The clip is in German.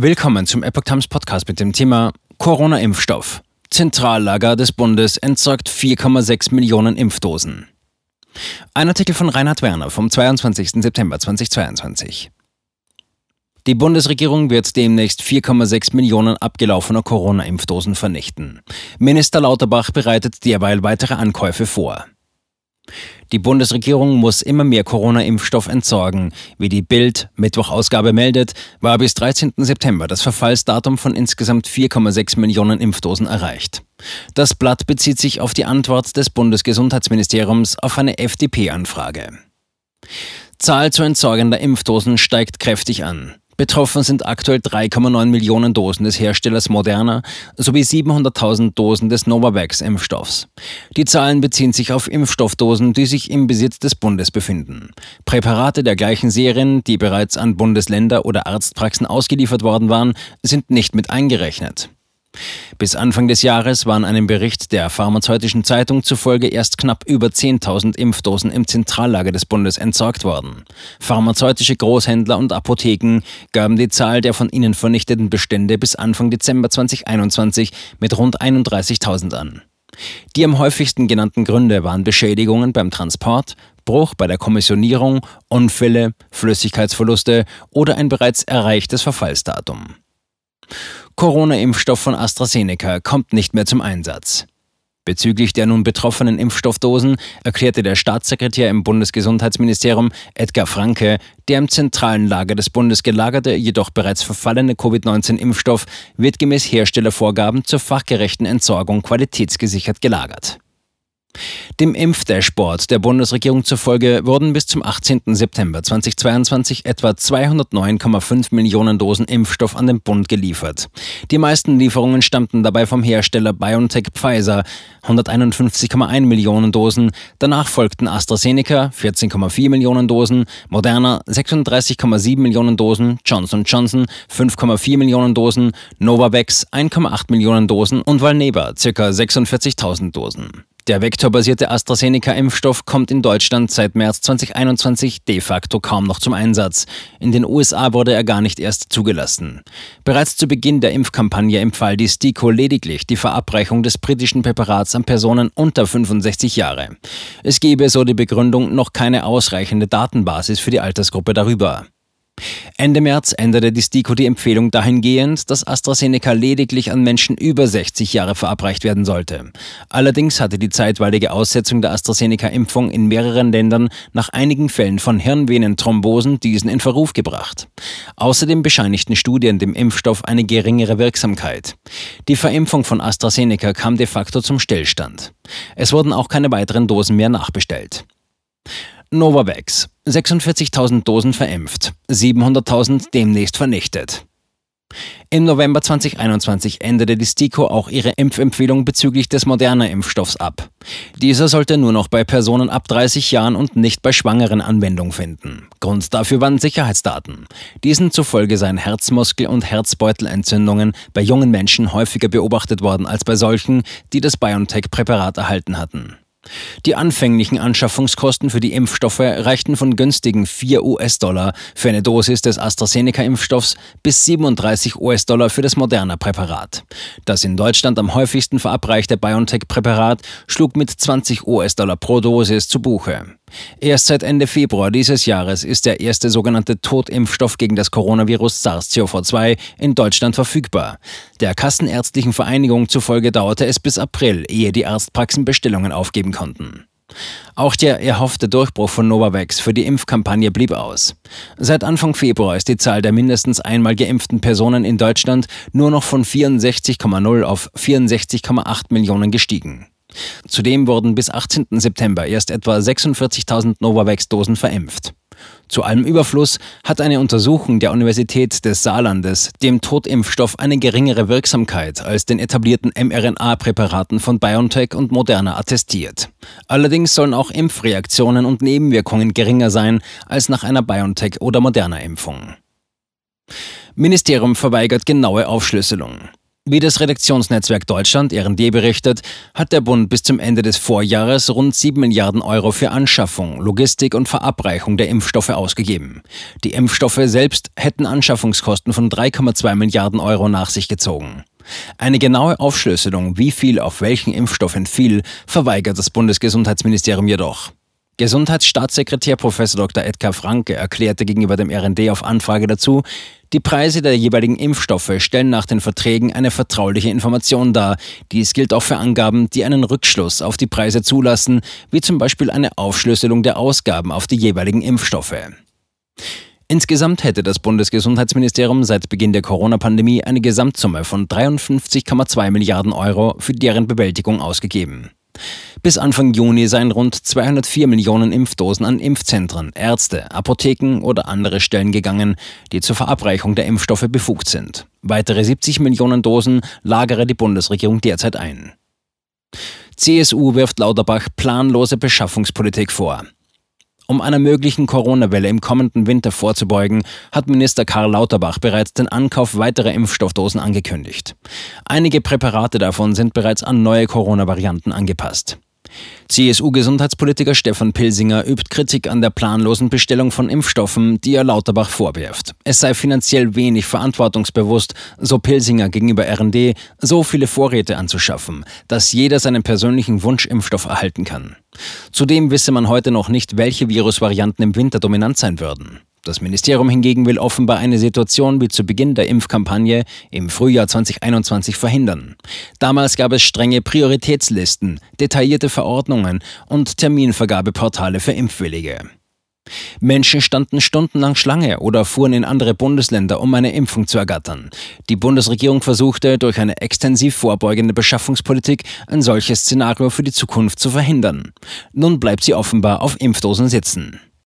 Willkommen zum Epoch Times Podcast mit dem Thema Corona-Impfstoff. Zentrallager des Bundes entsorgt 4,6 Millionen Impfdosen. Ein Artikel von Reinhard Werner vom 22. September 2022. Die Bundesregierung wird demnächst 4,6 Millionen abgelaufener Corona-Impfdosen vernichten. Minister Lauterbach bereitet derweil weitere Ankäufe vor. Die Bundesregierung muss immer mehr Corona-Impfstoff entsorgen. Wie die Bild Mittwochausgabe meldet, war bis 13. September das Verfallsdatum von insgesamt 4,6 Millionen Impfdosen erreicht. Das Blatt bezieht sich auf die Antwort des Bundesgesundheitsministeriums auf eine FDP-Anfrage. Zahl zu entsorgender Impfdosen steigt kräftig an. Betroffen sind aktuell 3,9 Millionen Dosen des Herstellers Moderna sowie 700.000 Dosen des Novavax-Impfstoffs. Die Zahlen beziehen sich auf Impfstoffdosen, die sich im Besitz des Bundes befinden. Präparate der gleichen Serien, die bereits an Bundesländer oder Arztpraxen ausgeliefert worden waren, sind nicht mit eingerechnet. Bis Anfang des Jahres waren einem Bericht der Pharmazeutischen Zeitung zufolge erst knapp über 10.000 Impfdosen im Zentrallager des Bundes entsorgt worden. Pharmazeutische Großhändler und Apotheken gaben die Zahl der von ihnen vernichteten Bestände bis Anfang Dezember 2021 mit rund 31.000 an. Die am häufigsten genannten Gründe waren Beschädigungen beim Transport, Bruch bei der Kommissionierung, Unfälle, Flüssigkeitsverluste oder ein bereits erreichtes Verfallsdatum. Corona-Impfstoff von AstraZeneca kommt nicht mehr zum Einsatz. Bezüglich der nun betroffenen Impfstoffdosen erklärte der Staatssekretär im Bundesgesundheitsministerium Edgar Franke, der im zentralen Lager des Bundes gelagerte, jedoch bereits verfallene Covid-19-Impfstoff wird gemäß Herstellervorgaben zur fachgerechten Entsorgung qualitätsgesichert gelagert. Dem Impfdashboard der Bundesregierung zufolge wurden bis zum 18. September 2022 etwa 209,5 Millionen Dosen Impfstoff an den Bund geliefert. Die meisten Lieferungen stammten dabei vom Hersteller BioNTech Pfizer, 151,1 Millionen Dosen. Danach folgten AstraZeneca, 14,4 Millionen Dosen, Moderna, 36,7 Millionen Dosen, Johnson Johnson, 5,4 Millionen Dosen, Novavax, 1,8 Millionen Dosen und Valneva, ca. 46.000 Dosen. Der vektorbasierte AstraZeneca-Impfstoff kommt in Deutschland seit März 2021 de facto kaum noch zum Einsatz. In den USA wurde er gar nicht erst zugelassen. Bereits zu Beginn der Impfkampagne empfahl die STIKO lediglich die Verabreichung des britischen Präparats an Personen unter 65 Jahre. Es gebe, so die Begründung, noch keine ausreichende Datenbasis für die Altersgruppe darüber. Ende März änderte die STIKO die Empfehlung dahingehend, dass AstraZeneca lediglich an Menschen über 60 Jahre verabreicht werden sollte. Allerdings hatte die zeitweilige Aussetzung der AstraZeneca-Impfung in mehreren Ländern nach einigen Fällen von Hirnvenenthrombosen diesen in Verruf gebracht. Außerdem bescheinigten Studien dem Impfstoff eine geringere Wirksamkeit. Die Verimpfung von AstraZeneca kam de facto zum Stillstand. Es wurden auch keine weiteren Dosen mehr nachbestellt. Novavax. 46.000 Dosen verimpft, 700.000 demnächst vernichtet. Im November 2021 änderte die STIKO auch ihre Impfempfehlung bezüglich des Moderna-Impfstoffs ab. Dieser sollte nur noch bei Personen ab 30 Jahren und nicht bei Schwangeren Anwendung finden. Grund dafür waren Sicherheitsdaten. Diesen zufolge seien Herzmuskel- und Herzbeutelentzündungen bei jungen Menschen häufiger beobachtet worden als bei solchen, die das BioNTech-Präparat erhalten hatten. Die anfänglichen Anschaffungskosten für die Impfstoffe reichten von günstigen 4 US-Dollar für eine Dosis des AstraZeneca-Impfstoffs bis 37 US-Dollar für das Moderna-Präparat. Das in Deutschland am häufigsten verabreichte BioNTech-Präparat schlug mit 20 US-Dollar pro Dosis zu Buche. Erst seit Ende Februar dieses Jahres ist der erste sogenannte Totimpfstoff gegen das Coronavirus SARS-CoV-2 in Deutschland verfügbar. Der Kassenärztlichen Vereinigung zufolge dauerte es bis April, ehe die Arztpraxen Bestellungen aufgeben konnten. Auch der erhoffte Durchbruch von Novavax für die Impfkampagne blieb aus. Seit Anfang Februar ist die Zahl der mindestens einmal geimpften Personen in Deutschland nur noch von 64,0 auf 64,8 Millionen gestiegen. Zudem wurden bis 18. September erst etwa 46.000 Novavax-Dosen verimpft. Zu allem Überfluss hat eine Untersuchung der Universität des Saarlandes dem Totimpfstoff eine geringere Wirksamkeit als den etablierten mRNA-Präparaten von BioNTech und Moderna attestiert. Allerdings sollen auch Impfreaktionen und Nebenwirkungen geringer sein als nach einer BioNTech- oder Moderna-Impfung. Ministerium verweigert genaue Aufschlüsselung. Wie das Redaktionsnetzwerk Deutschland RD berichtet, hat der Bund bis zum Ende des Vorjahres rund 7 Milliarden Euro für Anschaffung, Logistik und Verabreichung der Impfstoffe ausgegeben. Die Impfstoffe selbst hätten Anschaffungskosten von 3,2 Milliarden Euro nach sich gezogen. Eine genaue Aufschlüsselung, wie viel auf welchen Impfstoff entfiel, verweigert das Bundesgesundheitsministerium jedoch. Gesundheitsstaatssekretär Prof. Dr. Edgar Franke erklärte gegenüber dem RND auf Anfrage dazu, die Preise der jeweiligen Impfstoffe stellen nach den Verträgen eine vertrauliche Information dar. Dies gilt auch für Angaben, die einen Rückschluss auf die Preise zulassen, wie zum Beispiel eine Aufschlüsselung der Ausgaben auf die jeweiligen Impfstoffe. Insgesamt hätte das Bundesgesundheitsministerium seit Beginn der Corona-Pandemie eine Gesamtsumme von 53,2 Milliarden Euro für deren Bewältigung ausgegeben. Bis Anfang Juni seien rund 204 Millionen Impfdosen an Impfzentren, Ärzte, Apotheken oder andere Stellen gegangen, die zur Verabreichung der Impfstoffe befugt sind. Weitere 70 Millionen Dosen lagere die Bundesregierung derzeit ein. CSU wirft Lauterbach planlose Beschaffungspolitik vor. Um einer möglichen Corona-Welle im kommenden Winter vorzubeugen, hat Minister Karl Lauterbach bereits den Ankauf weiterer Impfstoffdosen angekündigt. Einige Präparate davon sind bereits an neue Corona-Varianten angepasst. CSU-Gesundheitspolitiker Stefan Pilsinger übt Kritik an der planlosen Bestellung von Impfstoffen, die er Lauterbach vorwirft. Es sei finanziell wenig verantwortungsbewusst, so Pilsinger gegenüber RD, so viele Vorräte anzuschaffen, dass jeder seinen persönlichen Wunschimpfstoff erhalten kann. Zudem wisse man heute noch nicht, welche Virusvarianten im Winter dominant sein würden. Das Ministerium hingegen will offenbar eine Situation wie zu Beginn der Impfkampagne im Frühjahr 2021 verhindern. Damals gab es strenge Prioritätslisten, detaillierte Verordnungen und Terminvergabeportale für Impfwillige. Menschen standen stundenlang Schlange oder fuhren in andere Bundesländer, um eine Impfung zu ergattern. Die Bundesregierung versuchte durch eine extensiv vorbeugende Beschaffungspolitik ein solches Szenario für die Zukunft zu verhindern. Nun bleibt sie offenbar auf Impfdosen sitzen.